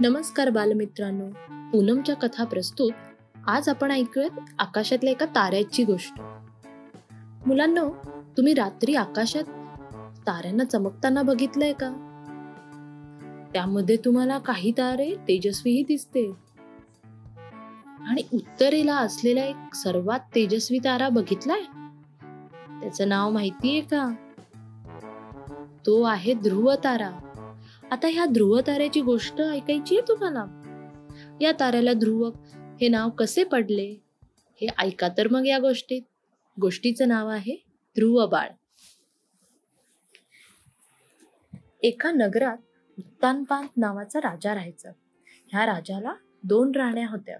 नमस्कार बालमित्रांनो. पूनमच्या कथा प्रस्तुत आज आपण ऐकूयात आकाशातल्या एका ताऱ्याची गोष्ट. मुलांनो तुम्ही रात्री आकाशात ताऱ्यांना चमकताना बघितलंय का? त्यामध्ये तुम्हाला काही तारे तेजस्वीही दिसते. आणि उत्तरेला असलेला एक सर्वात तेजस्वी तारा बघितलाय? त्याचं नाव माहितीये का? तो आहे ध्रुव तारा. आता ह्या ध्रुव ताऱ्याची गोष्ट ऐकायची आहे तुम्हाला? या ताऱ्याला ध्रुव हे नाव कसे पडले? हे ऐका तर मग या गोष्टीत. गोष्टीचं नाव आहे ध्रुव बाळ एका नगरात उत्तानपांत नावाचा राजा राहायचा. ह्या राजाला दोन राण्या होत्या.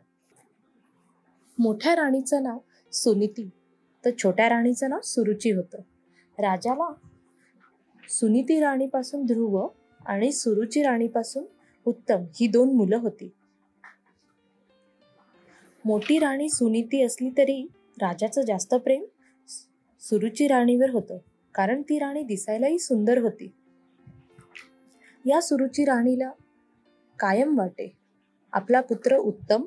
मोठ्या राणीचं नाव सुनीती तर छोट्या राणीचं नाव सुरुची होतं. राजाला सुनीती राणीपासून ध्रुव आणि सुरुची राणीपासून उत्तम ही दोन मुलं होती. मोठी राणी सुनीती असली तरी राजाचं जास्त प्रेम सुरुची राणीवर होतं कारण ती राणी दिसायलाही सुंदर होती. या सुरुची राणीला कायम वाटे. आपला पुत्र उत्तम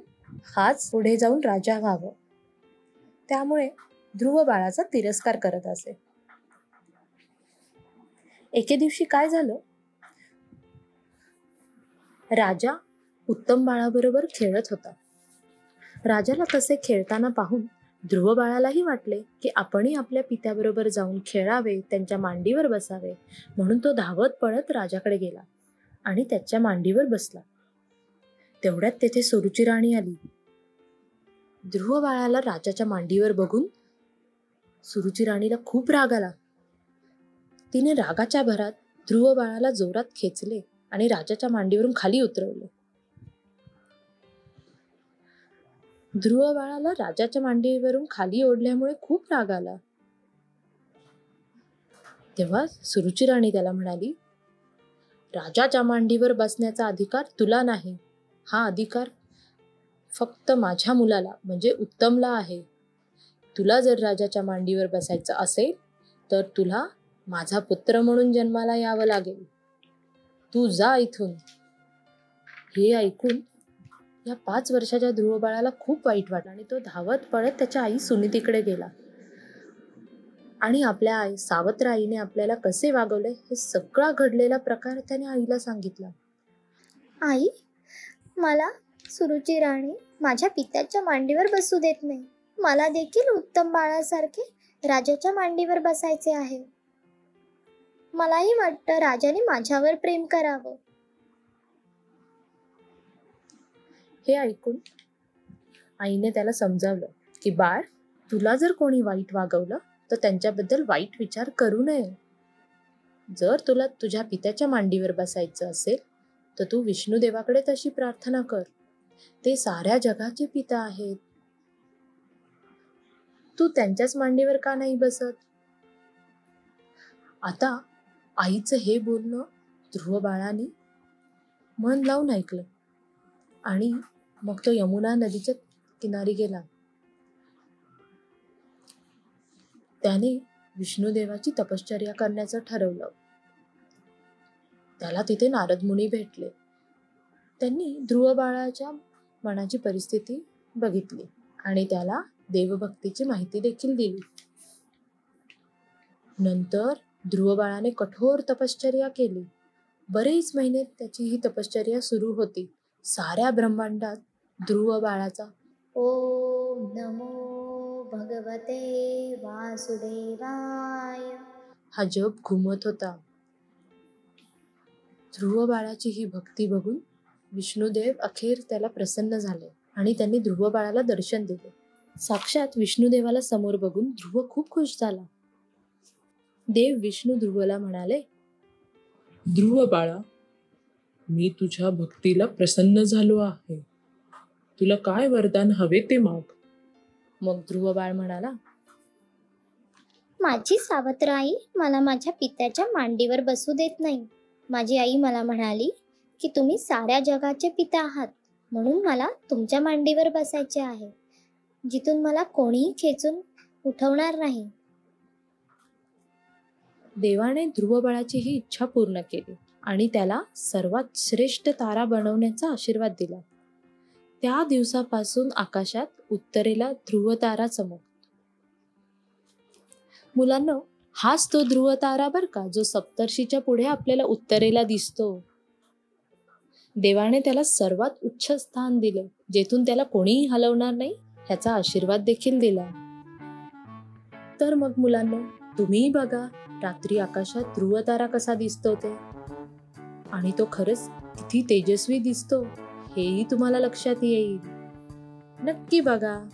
हाच पुढे जाऊन राजा व्हावं. त्यामुळे ध्रुव बाळाचा तिरस्कार करत असे. एके दिवशी काय झालं? राजा उत्तम बाळाबरोबर खेळत होता. राजाला तसे खेळताना पाहून ध्रुव बाळालाही वाटले की आपणही आपल्या पित्याबरोबर जाऊन खेळावे त्यांच्या मांडीवर बसावे म्हणून तो धावत पळत राजाकडे गेला आणि त्याच्या मांडीवर बसला. तेवढ्यात तेथे सुरुची राणी आली. ध्रुव बाळाला राजाच्या मांडीवर बघून सुरुची राणीला खूप राग आला. तिने रागाच्या भरात ध्रुव बाळाला जोरात खेचले. आणि राजाच्या मांडीवरून खाली उतरवले. ध्रुव बाळाला राजाच्या मांडीवरून खाली ओढल्यामुळे खूप राग आला. तेव्हा सुरुची राणी त्याला म्हणाली राजाच्या मांडीवर बसण्याचा अधिकार तुला नाही. हा अधिकार फक्त माझ्या मुलाला म्हणजे उत्तमला आहे. तुला जर राजाच्या मांडीवर बसायचं असेल तर तुला माझा पुत्र म्हणून जन्माला यावं लागेल. तू जा इथून. हे ऐकून या पाच वर्षाच्या ध्रुव बाळाला खूप वाईट वाटलं आणि तो धावत पळत त्याच्या आई सुनीतीकडे गेला. आणि आपल्या आई सावत्र आईने आपल्याला कसे वागवले हे सगळा घडलेला प्रकार त्याने आईला सांगितला. आई मला सुरुची राणी माझ्या पित्याच्या मांडीवर बसू देत नाही. मला देखील उत्तम बाळासारखे राजाच्या मांडीवर बसायचे आहे. मलाही वाटतं राजाने माझ्यावर प्रेम करावं. हे ऐकून आईने त्याला समजावलं की बाळ तुला जर कोणी वाईट वागवलं तर त्यांच्याबद्दल वाईट विचार करू नये. जर तुला तुझ्या पित्याच्या मांडीवर बसायचं असेल तर तू विष्णुदेवाकडे तशी प्रार्थना कर. ते साऱ्या जगाचे पिता आहेत. तू त्यांच्याच मांडीवर का नाही बसत? आता आईचं हे बोलणं ध्रुव बाळाने मन लावून ऐकलं. आणि मग तो यमुना नदीच्या किनारी गेला. त्याने विष्णुदेवाची तपश्चर्या करण्याचं ठरवलं. त्याला तिथे नारद मुनी भेटले. त्यांनी ध्रुव बाळाच्या मनाची परिस्थिती बघितली आणि त्याला देवभक्तीची माहिती देखील दिली. नंतर ध्रुव बाळाने कठोर तपश्चर्या केली. बरेच महिने त्याची ही तपश्चर्या सुरू होती. साऱ्या ब्रह्मांडात ध्रुव बाळाचा ओम नमो भगवते वासुदेवाय. हा जप घुमत होता. ध्रुव बाळाची ही भक्ती बघून विष्णुदेव अखेर त्याला प्रसन्न झाले आणि त्यांनी ध्रुव बाळाला दर्शन दिले. साक्षात विष्णुदेवाला समोर बघून ध्रुव खूप खुश झाला. देव विष्णू ध्रुवला म्हणाले ध्रुव बाळा मी तुझ्या भक्तीला प्रसन्न झालो आहे. तुला काय वरदान हवे ते माग. मग ध्रुव बाळ म्हणाला माझी सावत्र आई मला माझ्या पित्याच्या मांडीवर बसू देत नाही. माझी आई मला म्हणाली की तुम्ही साऱ्या जगाचे पिता आहात म्हणून मला तुमच्या मांडीवर बसायचे आहे. जिथून मला कोणीही खेचून उठवणार नाही. देवाने ध्रुवबळाची ही इच्छा पूर्ण केली आणि त्याला सर्वात श्रेष्ठ तारा बनवण्याचा आशीर्वाद दिला. त्या दिवसापासून आकाशात उत्तरेला ध्रुवतारा चमक चमकतो. मुलांना हाच तो ध्रुवतारा बर का जो सप्तर्षीच्या पुढे आपल्याला उत्तरेला दिसतो. देवाने त्याला सर्वात उच्च स्थान दिलं जेथून त्याला कोणीही हलवणार नाही ह्याचा आशीर्वाद देखील दिला. तर मग मुलांना तुम्हीही बघा रात्री आकाशात ध्रुव तारा कसा दिसतो ते. आणि तो खरंच किती तेजस्वी दिसतो हेही तुम्हाला लक्षात येईल. नक्की बघा.